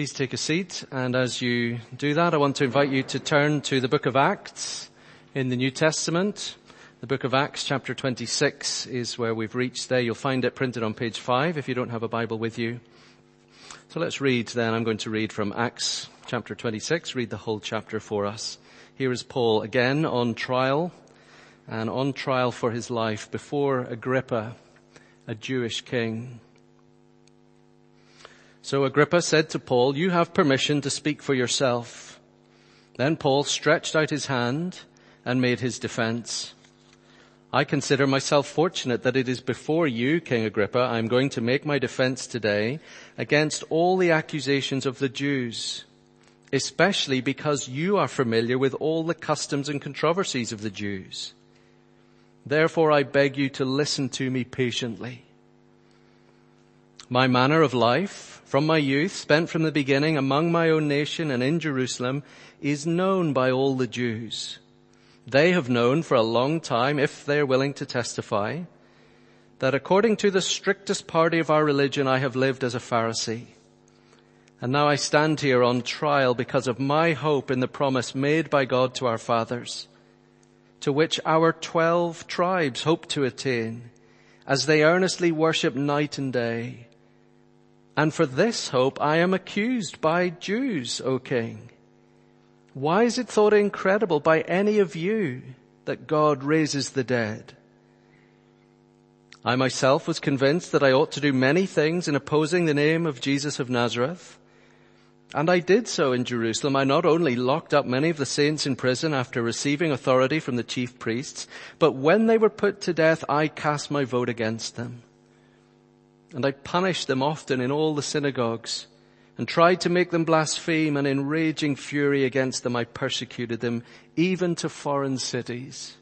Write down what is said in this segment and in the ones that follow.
Please take a seat, and as you do that, I want to invite you to turn to the book of Acts in the New Testament. The book of Acts, chapter 26, is where we've reached there. You'll find it printed on page 5 if you don't have a Bible with you. So let's read then. I'm going to read from Acts chapter 26, read the whole chapter for us. Here is Paul again on trial, and on trial for his life before Agrippa, a Jewish king. So Agrippa said to Paul, you have permission to speak for yourself. Then Paul stretched out his hand and made his defense. I consider myself fortunate that it is before you, King Agrippa, I am going to make my defense today against all the accusations of the Jews, especially because you are familiar with all the customs and controversies of the Jews. Therefore I beg you to listen to me patiently. My manner of life from my youth, spent from the beginning among my own nation and in Jerusalem, is known by all the Jews. They have known for a long time, if they are willing to testify, that according to the strictest party of our religion, I have lived as a Pharisee. And now I stand here on trial because of my hope in the promise made by God to our fathers, to which our twelve tribes hope to attain as they earnestly worship night and day and for this hope I am accused by Jews, O king. Why is it thought incredible by any of you that God raises the dead? I myself was convinced that I ought to do many things in opposing the name of Jesus of Nazareth. And I did so in Jerusalem. I not only locked up many of the saints in prison after receiving authority from the chief priests, but when they were put to death, I cast my vote against them. And I punished them often in all the synagogues and tried to make them blaspheme and in raging fury against them I persecuted them even to foreign cities.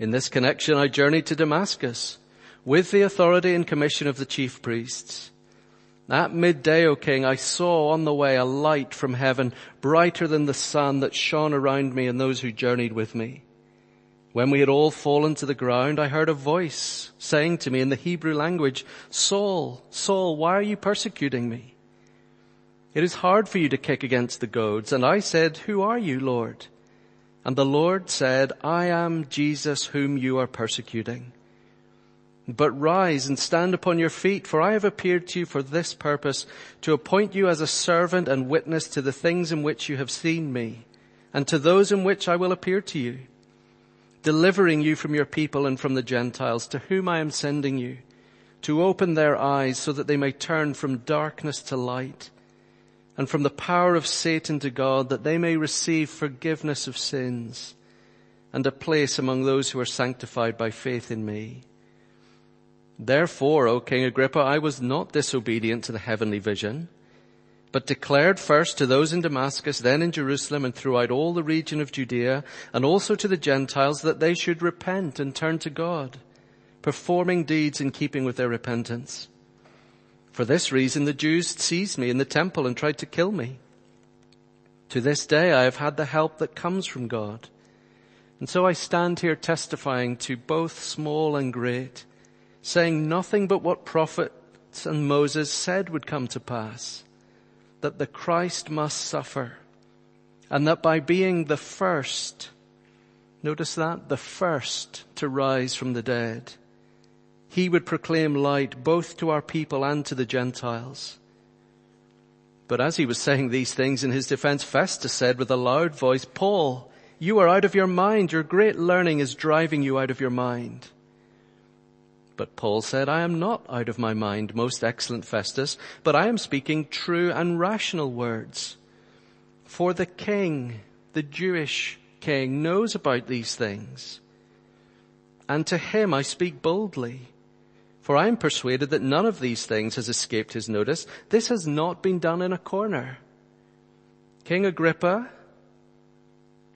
In this connection I journeyed to Damascus with the authority and commission of the chief priests. At midday, O king, I saw on the way a light from heaven brighter than the sun that shone around me and those who journeyed with me. When we had all fallen to the ground, I heard a voice saying to me in the Hebrew language, Saul, Saul, why are you persecuting me? It is hard for you to kick against the goads. And I said, who are you, Lord? And the Lord said, I am Jesus whom you are persecuting. But rise and stand upon your feet, for I have appeared to you for this purpose, to appoint you as a servant and witness to the things in which you have seen me, and to those in which I will appear to you delivering you from your people and from the Gentiles to whom I am sending you to open their eyes so that they may turn from darkness to light and from the power of Satan to God that they may receive forgiveness of sins and a place among those who are sanctified by faith in me. Therefore, O King Agrippa, I was not disobedient to the heavenly vision but declared first to those in Damascus, then in Jerusalem and throughout all the region of Judea, and also to the Gentiles that they should repent and turn to God, performing deeds in keeping with their repentance. For this reason the Jews seized me in the temple and tried to kill me. To this day I have had the help that comes from God. And so I stand here testifying to both small and great, saying nothing but what prophets and Moses said would come to pass that the Christ must suffer and that by being the first, notice that, the first to rise from the dead, he would proclaim light both to our people and to the Gentiles. But as he was saying these things in his defense, Festus said with a loud voice, Paul, you are out of your mind. Your great learning is driving you out of your mind. But Paul said, I am not out of my mind, most excellent Festus, but I am speaking true and rational words. For the king, the Jewish king, knows about these things. And to him I speak boldly. For I am persuaded that none of these things has escaped his notice. This has not been done in a corner. King Agrippa,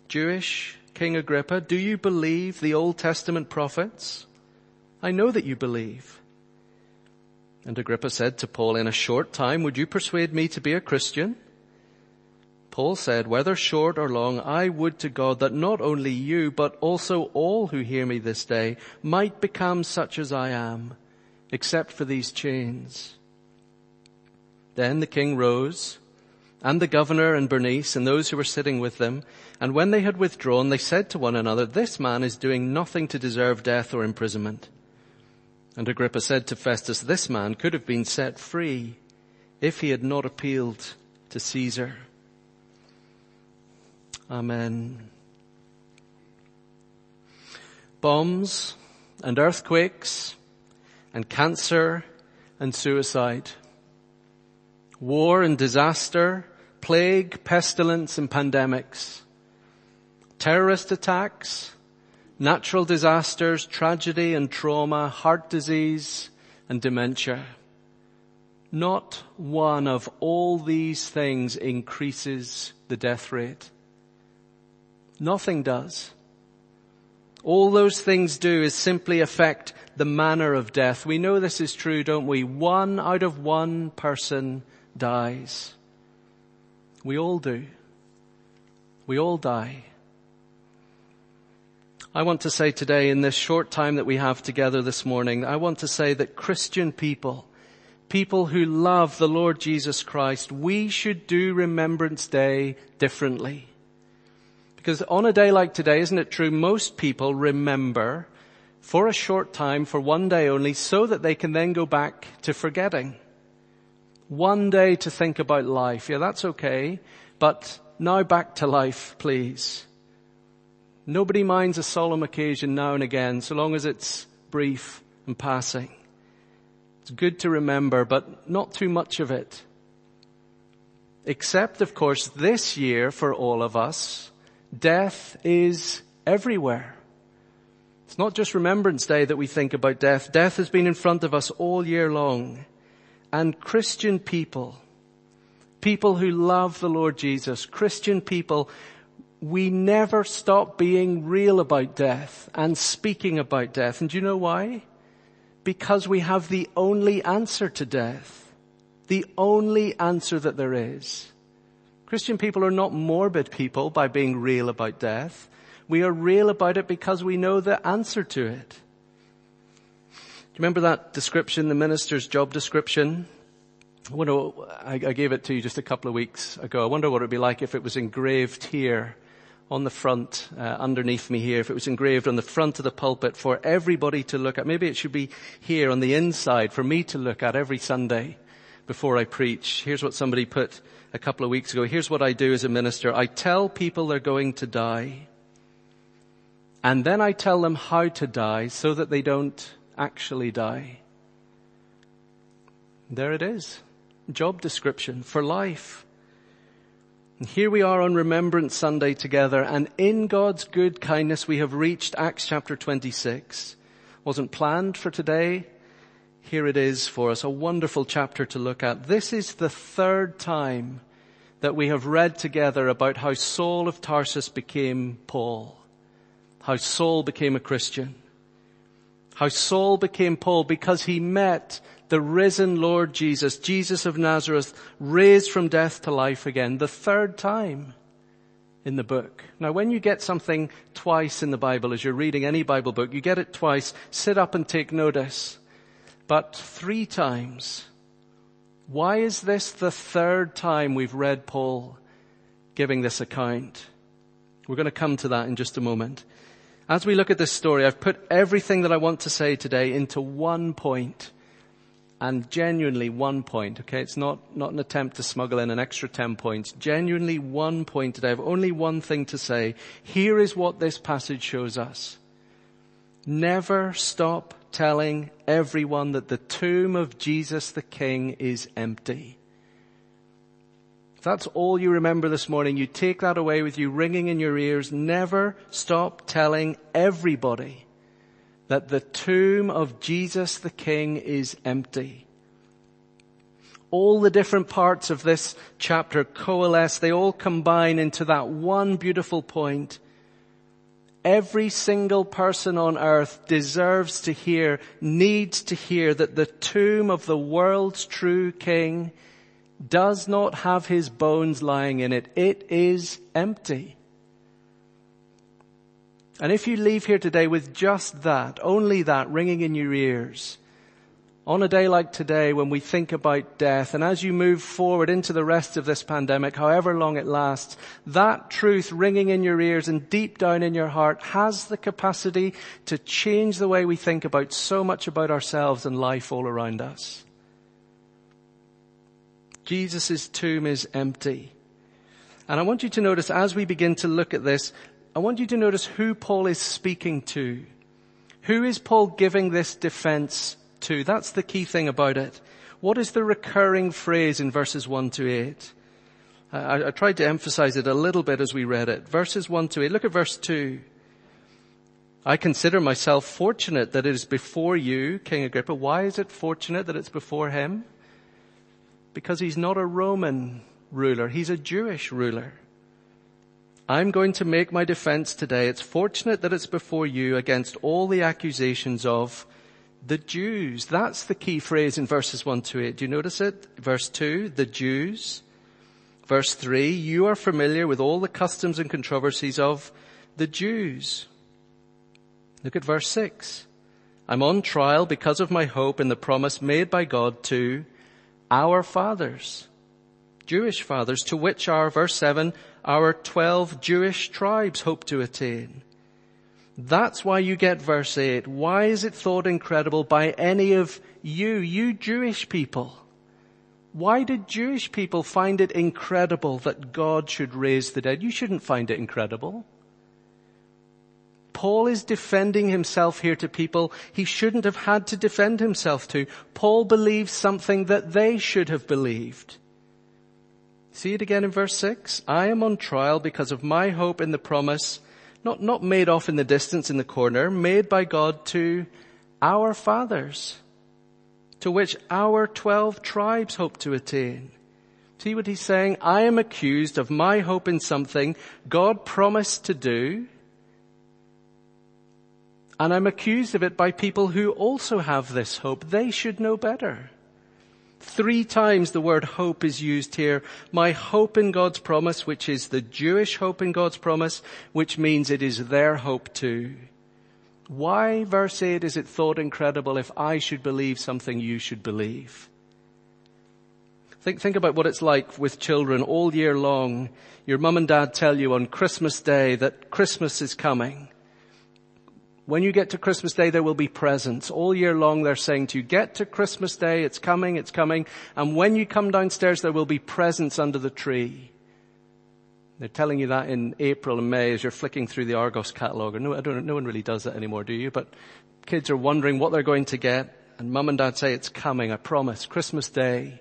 Jewish King Agrippa, do you believe the Old Testament prophets? I know that you believe. And Agrippa said to Paul, in a short time, would you persuade me to be a Christian? Paul said, whether short or long, I would to God that not only you, but also all who hear me this day might become such as I am, except for these chains. Then the king rose, and the governor and Bernice and those who were sitting with them, and when they had withdrawn, they said to one another, this man is doing nothing to deserve death or imprisonment. And Agrippa said to Festus, this man could have been set free if he had not appealed to Caesar. Amen. Bombs and earthquakes and cancer and suicide. War and disaster, plague, pestilence and pandemics. Terrorist attacks, natural disasters, tragedy and trauma, heart disease and dementia. Not one of all these things increases the death rate. Nothing does. All those things do is simply affect the manner of death. We know this is true, don't we? One out of one person dies. We all do. We all die. I want to say today in this short time that we have together this morning, I want to say that Christian people, people who love the Lord Jesus Christ, we should do Remembrance Day differently. Because on a day like today, isn't it true, most people remember for a short time, for one day only, so that they can then go back to forgetting. One day to think about life. Yeah, that's okay. But now back to life, please. Nobody minds a solemn occasion now and again, so long as it's brief and passing. It's good to remember, but not too much of it. Except, of course, this year for all of us, death is everywhere. It's not just Remembrance Day that we think about death. Death has been in front of us all year long. And Christian people, people who love the Lord Jesus, Christian people we never stop being real about death and speaking about death. And do you know why? Because we have the only answer to death. The only answer that there is. Christian people are not morbid people by being real about death. We are real about it because we know the answer to it. Do you remember that description, the minister's job description? I, wonder, I gave it to you just a couple of weeks ago. I wonder what it would be like if it was engraved here on the front, uh, underneath me here, if it was engraved on the front of the pulpit for everybody to look at. Maybe it should be here on the inside for me to look at every Sunday before I preach. Here's what somebody put a couple of weeks ago. Here's what I do as a minister. I tell people they're going to die. And then I tell them how to die so that they don't actually die. There it is. Job description for life. And here we are on Remembrance Sunday together and in God's good kindness we have reached Acts chapter 26. Wasn't planned for today. Here it is for us, a wonderful chapter to look at. This is the third time that we have read together about how Saul of Tarsus became Paul. How Saul became a Christian. How Saul became Paul because he met the risen Lord Jesus, Jesus of Nazareth, raised from death to life again, the third time in the book. Now when you get something twice in the Bible, as you're reading any Bible book, you get it twice, sit up and take notice. But three times. Why is this the third time we've read Paul giving this account? We're going to come to that in just a moment. As we look at this story, I've put everything that I want to say today into one point and genuinely one point, okay? It's not, not an attempt to smuggle in an extra 10 points. Genuinely one point today. I have only one thing to say. Here is what this passage shows us. Never stop telling everyone that the tomb of Jesus the King is empty. If that's all you remember this morning, you take that away with you ringing in your ears. Never stop telling everybody that the tomb of Jesus the King is empty. All the different parts of this chapter coalesce, they all combine into that one beautiful point. Every single person on earth deserves to hear, needs to hear that the tomb of the world's true king does not have his bones lying in it. It is empty. And if you leave here today with just that, only that ringing in your ears, on a day like today when we think about death and as you move forward into the rest of this pandemic, however long it lasts, that truth ringing in your ears and deep down in your heart has the capacity to change the way we think about so much about ourselves and life all around us. Jesus' tomb is empty. And I want you to notice as we begin to look at this, I want you to notice who Paul is speaking to. Who is Paul giving this defense to? That's the key thing about it. What is the recurring phrase in verses 1 to 8? Uh, I, I tried to emphasize it a little bit as we read it. Verses 1 to 8. Look at verse 2. I consider myself fortunate that it is before you, King Agrippa. Why is it fortunate that it's before him? because he's not a Roman ruler. He's a Jewish ruler. I'm going to make my defense today. It's fortunate that it's before you against all the accusations of the Jews. That's the key phrase in verses 1 to 8. Do you notice it? Verse 2, the Jews. Verse 3, you are familiar with all the customs and controversies of the Jews. Look at verse 6. I'm on trial because of my hope in the promise made by God to our fathers, Jewish fathers, to which are, verse 7, our 12 Jewish tribes hope to attain. That's why you get verse 8. Why is it thought incredible by any of you, you Jewish people? Why did Jewish people find it incredible that God should raise the dead? You shouldn't find it incredible. Paul is defending himself here to people he shouldn't have had to defend himself to. Paul believes something that they should have believed. See it again in verse 6? I am on trial because of my hope in the promise, not, not made off in the distance in the corner, made by God to our fathers, to which our 12 tribes hope to attain. See what he's saying? I am accused of my hope in something God promised to do, and I'm accused of it by people who also have this hope. They should know better. Three times the word hope is used here. My hope in God's promise, which is the Jewish hope in God's promise, which means it is their hope too. Why, verse 8, is it thought incredible if I should believe something you should believe? Think, think about what it's like with children all year long. Your mum and dad tell you on Christmas Day that Christmas is coming. When you get to Christmas Day, there will be presents. All year long, they're saying to you, get to Christmas Day, it's coming, it's coming. And when you come downstairs, there will be presents under the tree. They're telling you that in April and May as you're flicking through the Argos catalogue. No, I don't, no one really does that anymore, do you? But kids are wondering what they're going to get. And mum and dad say, it's coming, I promise, Christmas Day.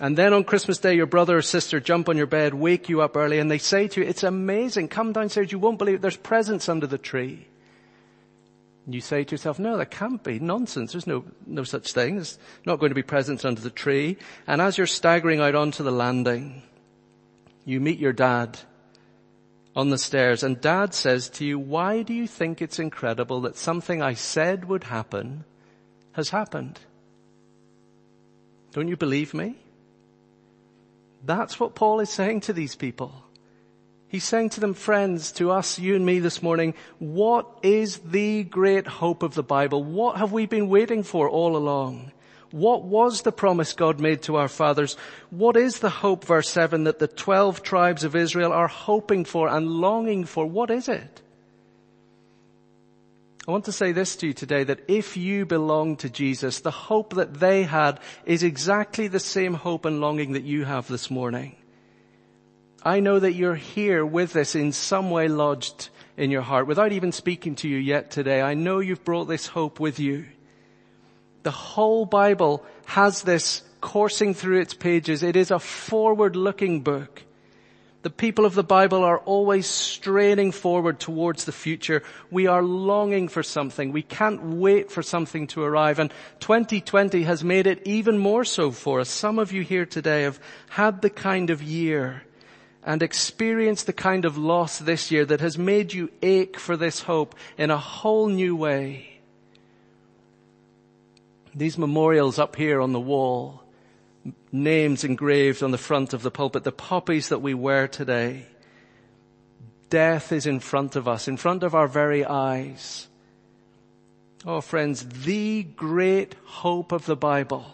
And then on Christmas Day, your brother or sister jump on your bed, wake you up early, and they say to you, it's amazing, come downstairs, you won't believe it, there's presents under the tree. You say to yourself, no, that can't be. Nonsense. There's no, no such thing. There's not going to be presents under the tree. And as you're staggering out onto the landing, you meet your dad on the stairs and dad says to you, why do you think it's incredible that something I said would happen has happened? Don't you believe me? That's what Paul is saying to these people. He's saying to them, friends, to us, you and me this morning, what is the great hope of the Bible? What have we been waiting for all along? What was the promise God made to our fathers? What is the hope, verse 7, that the 12 tribes of Israel are hoping for and longing for? What is it? I want to say this to you today that if you belong to Jesus, the hope that they had is exactly the same hope and longing that you have this morning. I know that you're here with this in some way lodged in your heart without even speaking to you yet today. I know you've brought this hope with you. The whole Bible has this coursing through its pages. It is a forward looking book. The people of the Bible are always straining forward towards the future. We are longing for something. We can't wait for something to arrive. And 2020 has made it even more so for us. Some of you here today have had the kind of year and experience the kind of loss this year that has made you ache for this hope in a whole new way. These memorials up here on the wall names engraved on the front of the pulpit, the poppies that we wear today. Death is in front of us, in front of our very eyes. Oh friends, the great hope of the Bible,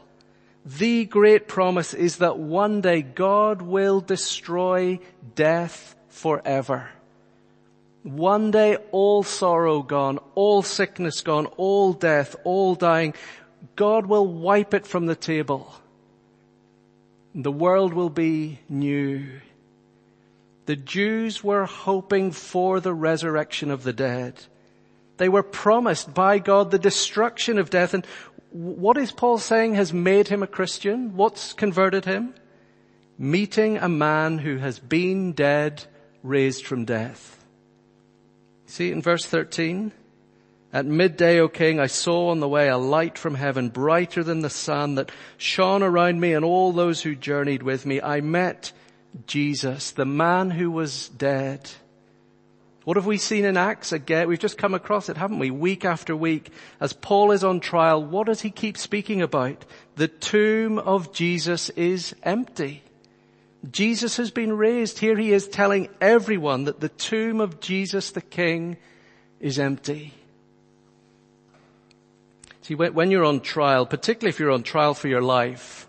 the great promise is that one day God will destroy death forever. One day all sorrow gone, all sickness gone, all death, all dying. God will wipe it from the table the world will be new. The Jews were hoping for the resurrection of the dead. They were promised by God the destruction of death. And what is Paul saying has made him a Christian? What's converted him? Meeting a man who has been dead, raised from death. See in verse 13? At midday, O king, I saw on the way a light from heaven, brighter than the sun, that shone around me and all those who journeyed with me. I met Jesus, the man who was dead. What have we seen in Acts again? We've just come across it, haven't we? Week after week. As Paul is on trial, what does he keep speaking about? The tomb of Jesus is empty. Jesus has been raised. Here he is telling everyone that the tomb of Jesus the King is empty. See, when you're on trial, particularly if you're on trial for your life,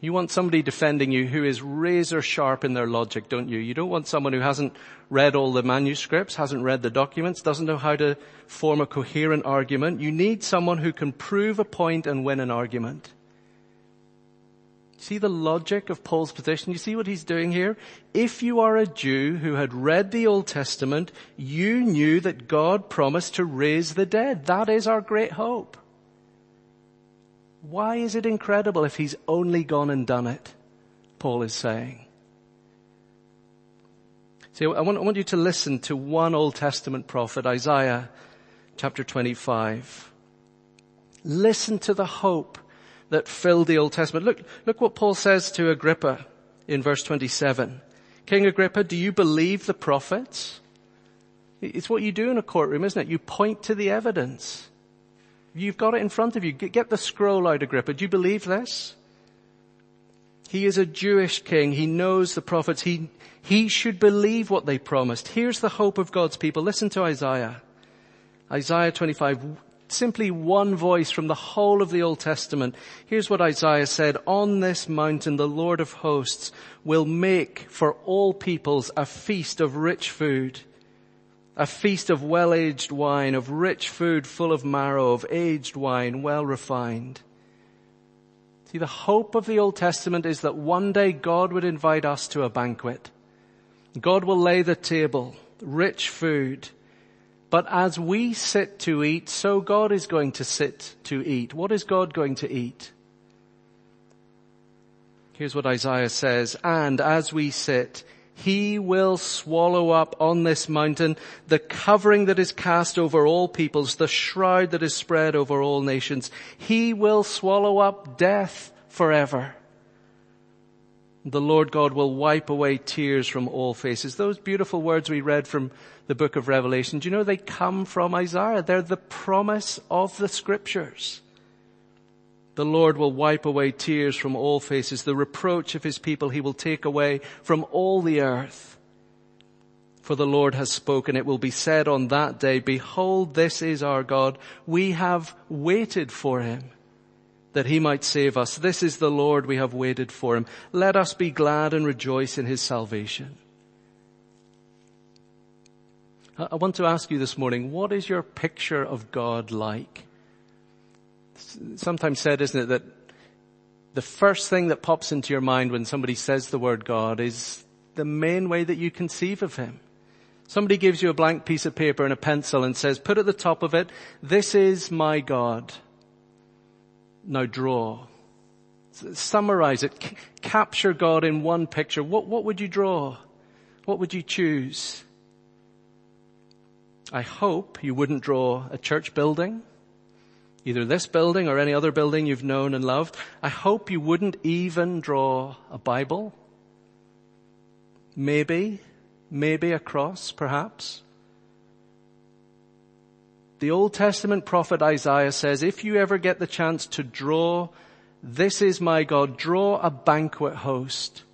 you want somebody defending you who is razor sharp in their logic, don't you? You don't want someone who hasn't read all the manuscripts, hasn't read the documents, doesn't know how to form a coherent argument. You need someone who can prove a point and win an argument. See the logic of Paul's position? You see what he's doing here? If you are a Jew who had read the Old Testament, you knew that God promised to raise the dead. That is our great hope. Why is it incredible if he's only gone and done it? Paul is saying. See, I want, I want you to listen to one Old Testament prophet, Isaiah chapter 25. Listen to the hope that filled the Old Testament. Look, look what Paul says to Agrippa in verse 27. King Agrippa, do you believe the prophets? It's what you do in a courtroom, isn't it? You point to the evidence. You've got it in front of you. Get the scroll out, Agrippa. Do you believe this? He is a Jewish king. He knows the prophets. He, he should believe what they promised. Here's the hope of God's people. Listen to Isaiah. Isaiah 25 simply one voice from the whole of the Old Testament. Here's what Isaiah said, on this mountain the Lord of hosts will make for all peoples a feast of rich food, a feast of well-aged wine, of rich food full of marrow, of aged wine, well refined. See, the hope of the Old Testament is that one day God would invite us to a banquet. God will lay the table, rich food, but as we sit to eat, so God is going to sit to eat. What is God going to eat? Here's what Isaiah says, and as we sit, he will swallow up on this mountain the covering that is cast over all peoples, the shroud that is spread over all nations. He will swallow up death forever. The Lord God will wipe away tears from all faces. Those beautiful words we read from the book of Revelation, do you know they come from Isaiah? They're the promise of the scriptures. The Lord will wipe away tears from all faces. The reproach of his people he will take away from all the earth. For the Lord has spoken. It will be said on that day, behold, this is our God. We have waited for him that he might save us. This is the Lord, we have waited for him. Let us be glad and rejoice in his salvation. I want to ask you this morning, what is your picture of God like? Sometimes said, isn't it, that the first thing that pops into your mind when somebody says the word God is the main way that you conceive of him. Somebody gives you a blank piece of paper and a pencil and says, put at the top of it, this is my God. Now draw. Summarize it. C- capture God in one picture. What, what would you draw? What would you choose? I hope you wouldn't draw a church building, either this building or any other building you've known and loved. I hope you wouldn't even draw a Bible. Maybe, maybe a cross, perhaps. The Old Testament prophet Isaiah says, if you ever get the chance to draw, this is my God, draw a banquet host.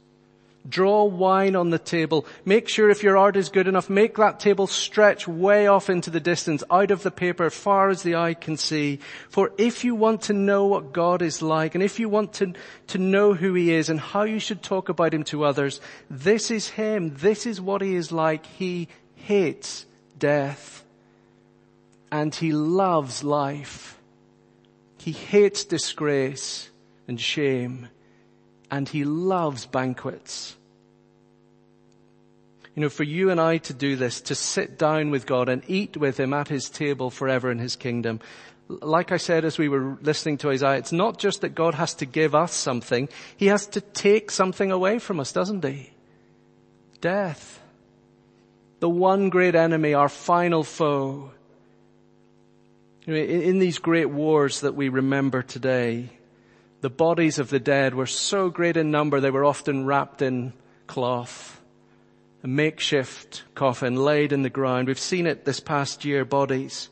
Draw wine on the table. Make sure if your art is good enough, make that table stretch way off into the distance, out of the paper, far as the eye can see. For if you want to know what God is like, and if you want to, to know who He is and how you should talk about Him to others, this is Him. This is what He is like. He hates death and he loves life. He hates disgrace and shame and he loves banquets. You know, for you and I to do this, to sit down with God and eat with him at his table forever in his kingdom, like I said as we were listening to Isaiah, it's not just that God has to give us something, he has to take something away from us, doesn't he? Death. The one great enemy, our final foe. In these great wars that we remember today, the bodies of the dead were so great in number they were often wrapped in cloth. A makeshift coffin laid in the ground. We've seen it this past year, bodies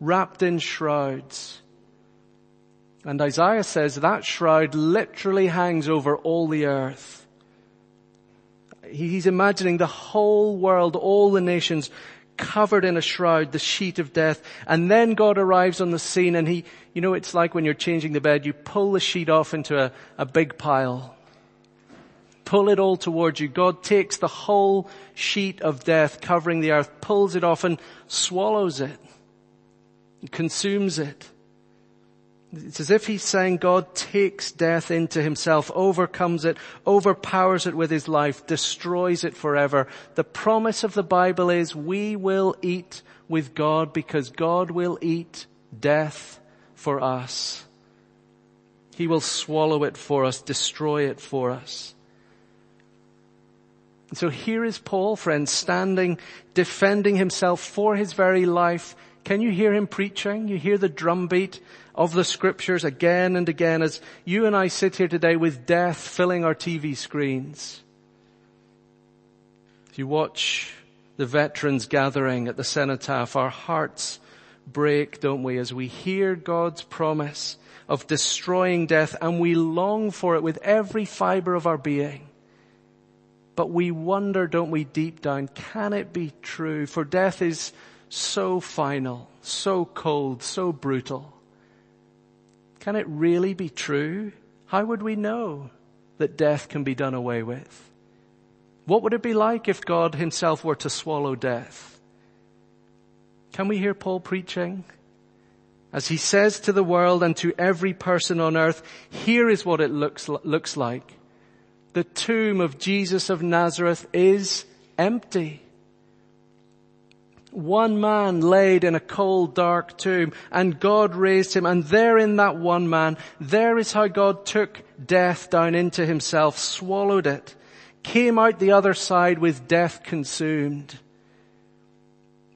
wrapped in shrouds. And Isaiah says that shroud literally hangs over all the earth. He's imagining the whole world, all the nations covered in a shroud, the sheet of death. And then God arrives on the scene and he, you know, it's like when you're changing the bed, you pull the sheet off into a, a big pile. Pull it all towards you. God takes the whole sheet of death covering the earth, pulls it off and swallows it, consumes it. It's as if he's saying God takes death into himself, overcomes it, overpowers it with his life, destroys it forever. The promise of the Bible is we will eat with God because God will eat death for us. He will swallow it for us, destroy it for us. So here is Paul, friends, standing, defending himself for his very life. Can you hear him preaching? You hear the drumbeat of the scriptures again and again as you and I sit here today with death filling our TV screens. If you watch the veterans gathering at the cenotaph, our hearts break, don't we, as we hear God's promise of destroying death and we long for it with every fiber of our being. But we wonder, don't we, deep down, can it be true? For death is so final, so cold, so brutal. Can it really be true? How would we know that death can be done away with? What would it be like if God himself were to swallow death? Can we hear Paul preaching? As he says to the world and to every person on earth, here is what it looks, looks like. The tomb of Jesus of Nazareth is empty one man laid in a cold, dark tomb, and God raised him, and there in that one man, there is how God took death down into himself, swallowed it, came out the other side with death consumed.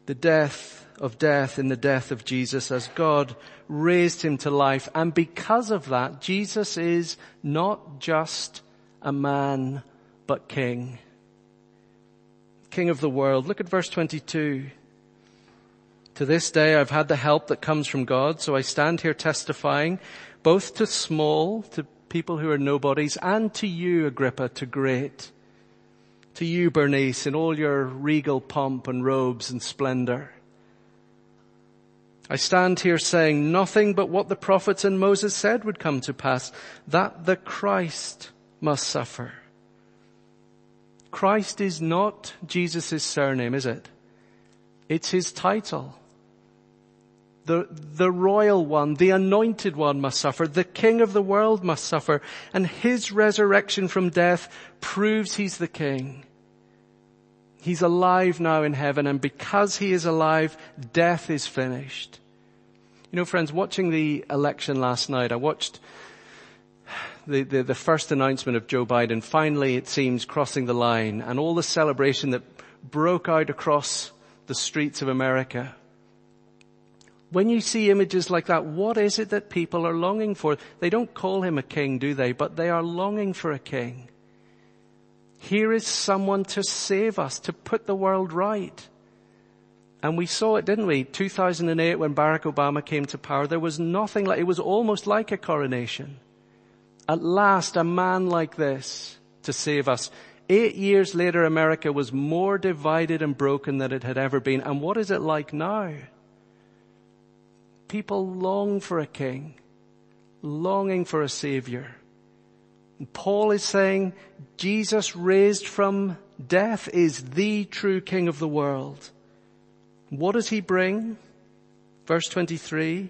The death of death in the death of Jesus as God raised him to life. And because of that, Jesus is not just a man, but king. King of the world. Look at verse 22. To this day I've had the help that comes from God, so I stand here testifying both to small, to people who are nobodies, and to you, Agrippa, to great. To you, Bernice, in all your regal pomp and robes and splendor. I stand here saying nothing but what the prophets and Moses said would come to pass, that the Christ must suffer. Christ is not Jesus' surname, is it? It's his title. The, the royal one, the anointed one must suffer. The king of the world must suffer. And his resurrection from death proves he's the king. He's alive now in heaven and because he is alive, death is finished. You know friends, watching the election last night, I watched the, the, the first announcement of Joe Biden finally, it seems, crossing the line and all the celebration that broke out across the streets of America. When you see images like that, what is it that people are longing for? They don't call him a king, do they? But they are longing for a king. Here is someone to save us, to put the world right. And we saw it, didn't we? 2008 when Barack Obama came to power, there was nothing like, it was almost like a coronation. At last, a man like this to save us. Eight years later, America was more divided and broken than it had ever been. And what is it like now? People long for a king, longing for a savior. And Paul is saying Jesus raised from death is the true king of the world. What does he bring? Verse 23.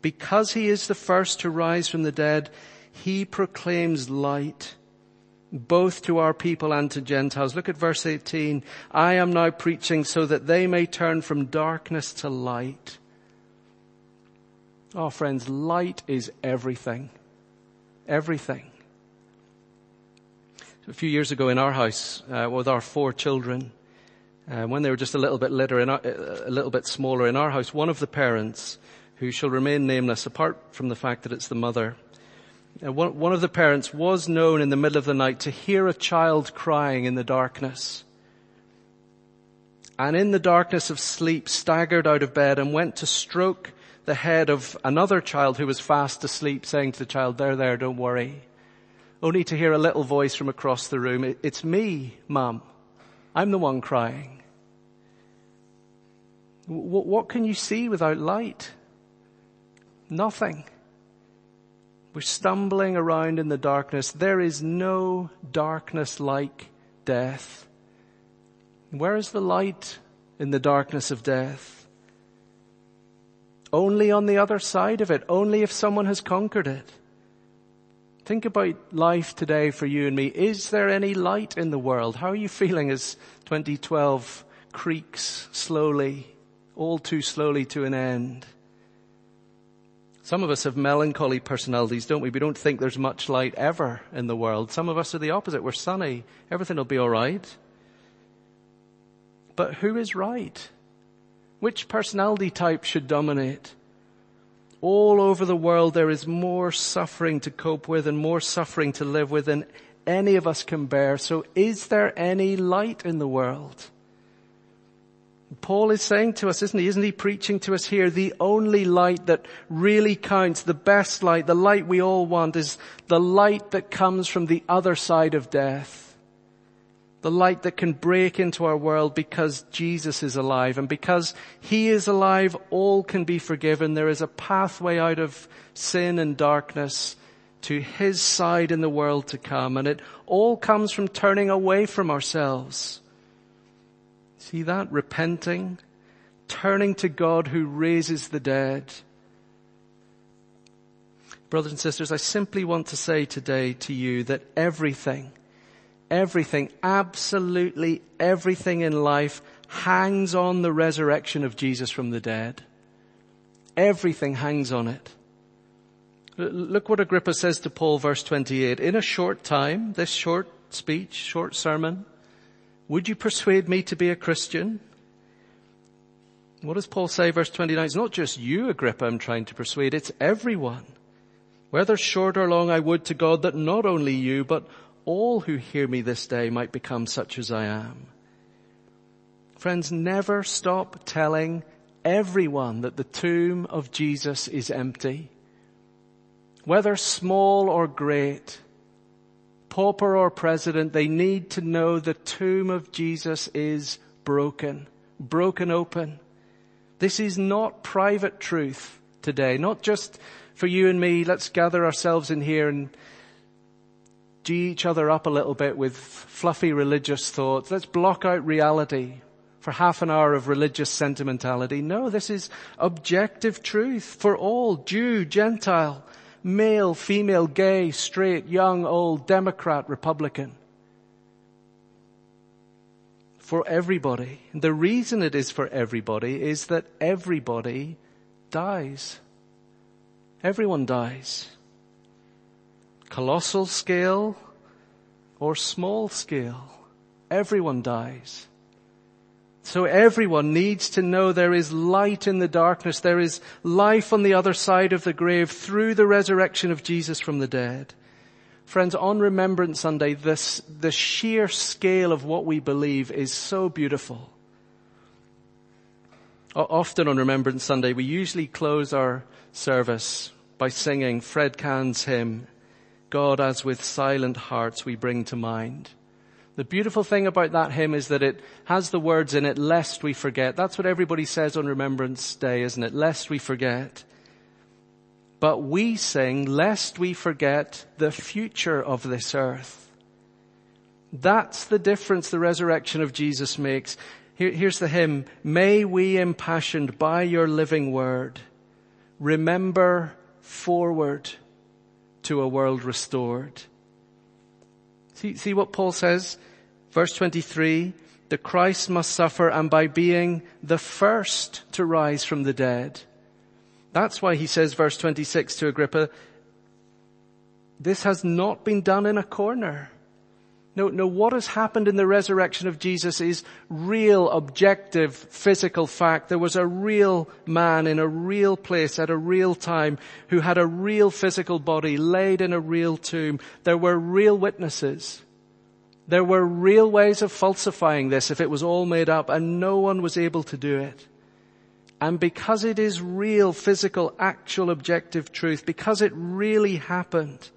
Because he is the first to rise from the dead, he proclaims light both to our people and to Gentiles. Look at verse 18. I am now preaching so that they may turn from darkness to light. Oh friends, light is everything. Everything. A few years ago in our house, uh, with our four children, uh, when they were just a little bit litter, our, a little bit smaller in our house, one of the parents, who shall remain nameless apart from the fact that it's the mother, uh, one, one of the parents was known in the middle of the night to hear a child crying in the darkness. And in the darkness of sleep staggered out of bed and went to stroke the head of another child who was fast asleep saying to the child, there, there, don't worry. Only to hear a little voice from across the room, it's me, mum. I'm the one crying. What can you see without light? Nothing. We're stumbling around in the darkness. There is no darkness like death. Where is the light in the darkness of death? Only on the other side of it, only if someone has conquered it. Think about life today for you and me. Is there any light in the world? How are you feeling as 2012 creaks slowly, all too slowly to an end? Some of us have melancholy personalities, don't we? We don't think there's much light ever in the world. Some of us are the opposite. We're sunny. Everything will be alright. But who is right? Which personality type should dominate? All over the world there is more suffering to cope with and more suffering to live with than any of us can bear. So is there any light in the world? Paul is saying to us, isn't he? Isn't he preaching to us here? The only light that really counts, the best light, the light we all want is the light that comes from the other side of death. The light that can break into our world because Jesus is alive and because He is alive, all can be forgiven. There is a pathway out of sin and darkness to His side in the world to come and it all comes from turning away from ourselves See that? Repenting, turning to God who raises the dead. Brothers and sisters, I simply want to say today to you that everything, everything, absolutely everything in life hangs on the resurrection of Jesus from the dead. Everything hangs on it. Look what Agrippa says to Paul, verse 28. In a short time, this short speech, short sermon, would you persuade me to be a Christian? What does Paul say, verse 29? It's not just you, Agrippa, I'm trying to persuade, it's everyone. Whether short or long, I would to God that not only you, but all who hear me this day might become such as I am. Friends, never stop telling everyone that the tomb of Jesus is empty. Whether small or great, pauper or president, they need to know the tomb of Jesus is broken, broken open. This is not private truth today, not just for you and me. Let's gather ourselves in here and G each other up a little bit with fluffy religious thoughts. Let's block out reality for half an hour of religious sentimentality. No, this is objective truth for all, Jew, Gentile, male, female, gay, straight, young, old, Democrat, Republican. For everybody. The reason it is for everybody is that everybody dies. Everyone dies. Colossal scale or small scale. Everyone dies. So everyone needs to know there is light in the darkness. There is life on the other side of the grave through the resurrection of Jesus from the dead. Friends, on Remembrance Sunday, this, the sheer scale of what we believe is so beautiful. Often on Remembrance Sunday, we usually close our service by singing Fred Kaan's hymn, God as with silent hearts we bring to mind. The beautiful thing about that hymn is that it has the words in it, lest we forget. That's what everybody says on Remembrance Day, isn't it? Lest we forget. But we sing, lest we forget the future of this earth. That's the difference the resurrection of Jesus makes. Here, here's the hymn. May we impassioned by your living word remember forward to a world restored. See, see what Paul says? Verse 23, the Christ must suffer and by being the first to rise from the dead. That's why he says, verse 26 to Agrippa, this has not been done in a corner. No, no, what has happened in the resurrection of Jesus is real, objective, physical fact. There was a real man in a real place at a real time who had a real physical body laid in a real tomb. There were real witnesses. There were real ways of falsifying this if it was all made up and no one was able to do it. And because it is real, physical, actual, objective truth, because it really happened,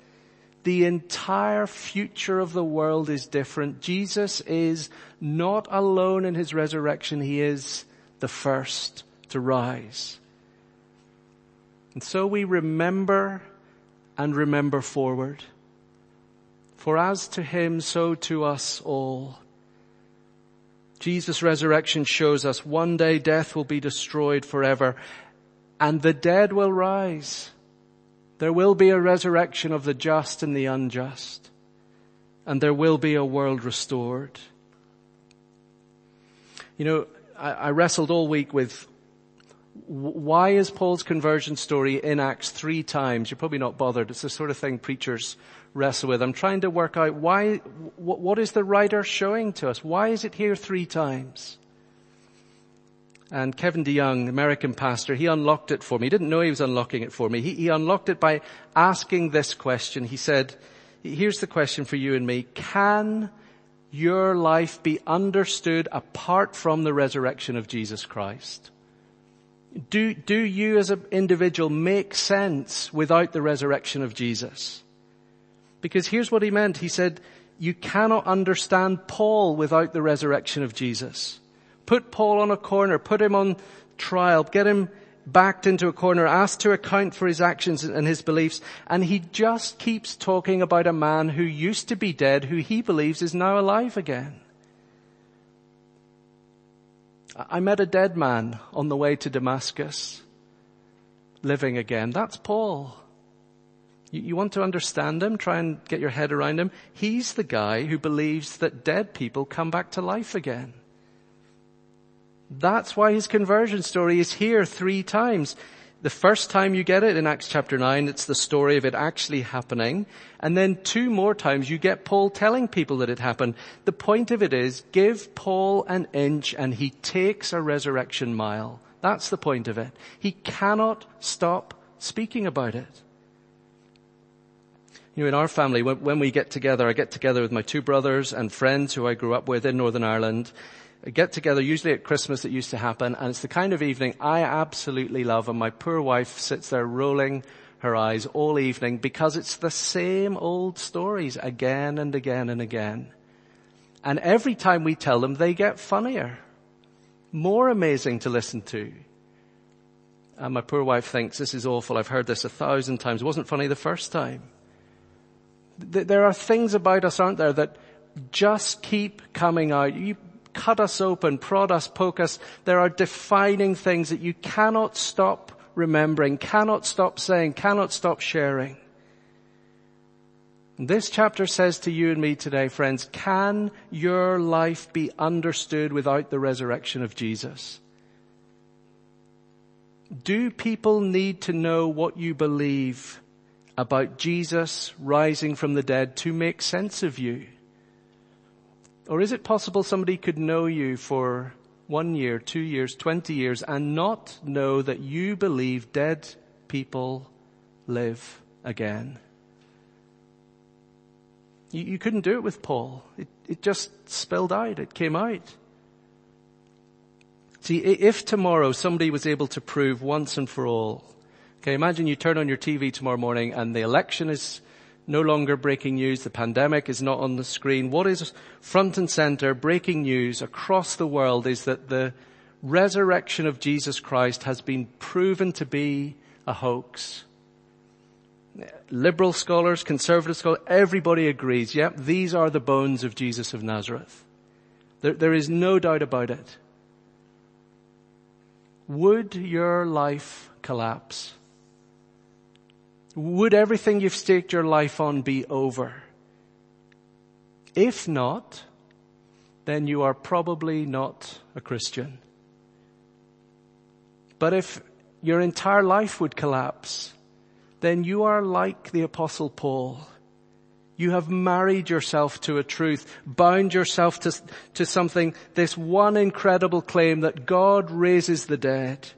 the entire future of the world is different. Jesus is not alone in his resurrection. He is the first to rise. And so we remember and remember forward. For as to him, so to us all. Jesus' resurrection shows us one day death will be destroyed forever and the dead will rise. There will be a resurrection of the just and the unjust. And there will be a world restored. You know, I, I wrestled all week with why is Paul's conversion story in Acts three times? You're probably not bothered. It's the sort of thing preachers wrestle with. I'm trying to work out why, what is the writer showing to us? Why is it here three times? And Kevin DeYoung, American pastor, he unlocked it for me. He didn't know he was unlocking it for me. He, he unlocked it by asking this question. He said, here's the question for you and me. Can your life be understood apart from the resurrection of Jesus Christ? Do, do you as an individual make sense without the resurrection of Jesus? Because here's what he meant. He said, you cannot understand Paul without the resurrection of Jesus. Put Paul on a corner, put him on trial, get him backed into a corner, asked to account for his actions and his beliefs, and he just keeps talking about a man who used to be dead, who he believes is now alive again. I met a dead man on the way to Damascus, living again. That's Paul. You, you, want to understand him? Try and get your head around him. He's the guy who believes that dead people come back to life again. That's why his conversion story is here three times. The first time you get it in Acts chapter 9, it's the story of it actually happening. And then two more times you get Paul telling people that it happened. The point of it is, give Paul an inch and he takes a resurrection mile. That's the point of it. He cannot stop speaking about it. You know, in our family, when, we get together, I get together with my two brothers and friends who I grew up with in Northern Ireland, get together, usually at Christmas it used to happen, and it's the kind of evening I absolutely love, and my poor wife sits there rolling her eyes all evening because it's the same old stories again and again and again. And every time we tell them, they get funnier, more amazing to listen to. And my poor wife thinks, this is awful, I've heard this a thousand times. It wasn't funny the first time. There are things about us, aren't there, that just keep coming out. You cut us open, prod us, poke us. There are defining things that you cannot stop remembering, cannot stop saying, cannot stop sharing. This chapter says to you and me today, friends, can your life be understood without the resurrection of Jesus? Do people need to know what you believe about Jesus rising from the dead to make sense of you? Or is it possible somebody could know you for one year, two years, 20 years and not know that you believe dead people live again? You, you couldn't do it with Paul. It, it just spilled out. It came out. See, if tomorrow somebody was able to prove once and for all, okay, imagine you turn on your TV tomorrow morning and the election is no longer breaking news, the pandemic is not on the screen. What is front and center breaking news across the world is that the resurrection of Jesus Christ has been proven to be a hoax. Liberal scholars, conservative scholars, everybody agrees, yep, these are the bones of Jesus of Nazareth. There, there is no doubt about it. Would your life collapse? Would everything you've staked your life on be over? If not, then you are probably not a Christian. But if your entire life would collapse, then you are like the apostle Paul. You have married yourself to a truth, bound yourself to, to something, this one incredible claim that God raises the dead.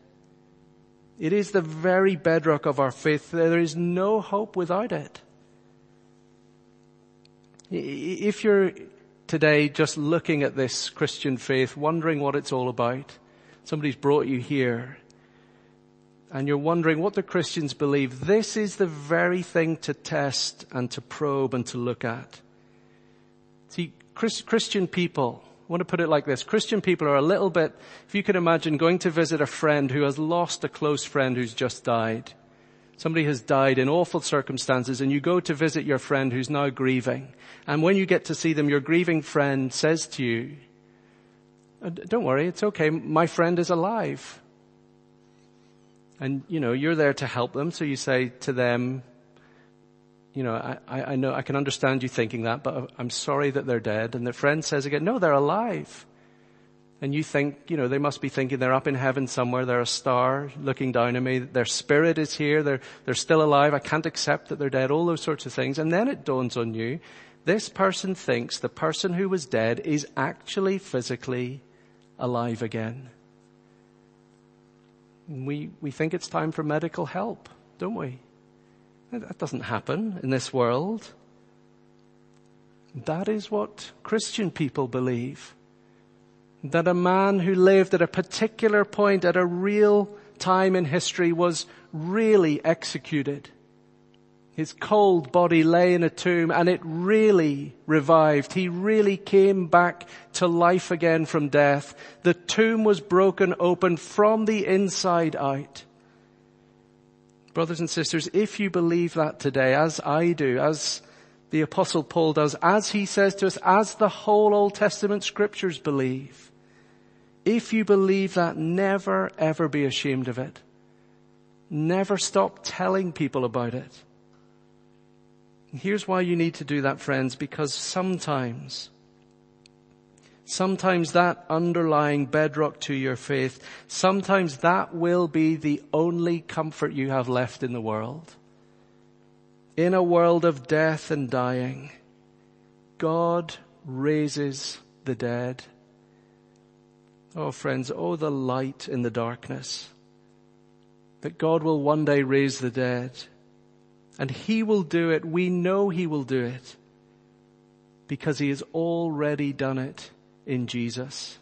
It is the very bedrock of our faith. There is no hope without it. If you're today just looking at this Christian faith, wondering what it's all about, somebody's brought you here, and you're wondering what the Christians believe, this is the very thing to test and to probe and to look at. See, Christian people, I want to put it like this. Christian people are a little bit, if you can imagine going to visit a friend who has lost a close friend who's just died. Somebody has died in awful circumstances and you go to visit your friend who's now grieving. And when you get to see them, your grieving friend says to you, uh, don't worry, it's okay. My friend is alive. And, you know, you're there to help them. So you say to them, you know, I, I know, I can understand you thinking that, but I'm sorry that they're dead. And the friend says again, no, they're alive. And you think, you know, they must be thinking they're up in heaven somewhere. They're a star looking down at me. Their spirit is here. They're, they're still alive. I can't accept that they're dead. All those sorts of things. And then it dawns on you, this person thinks the person who was dead is actually physically alive again. We, we think it's time for medical help, don't we? That doesn't happen in this world. That is what Christian people believe. That a man who lived at a particular point at a real time in history was really executed his cold body lay in a tomb and it really revived. He really came back to life again from death. The tomb was broken open from the inside out. Brothers and sisters, if you believe that today, as I do, as the apostle Paul does, as he says to us, as the whole Old Testament scriptures believe, if you believe that, never ever be ashamed of it. Never stop telling people about it. Here's why you need to do that, friends, because sometimes, sometimes that underlying bedrock to your faith, sometimes that will be the only comfort you have left in the world. In a world of death and dying, God raises the dead. Oh friends, oh the light in the darkness. That God will one day raise the dead. And He will do it. We know He will do it because He has already done it in Jesus.